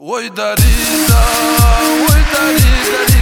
Oi, Darida, oi, Darida.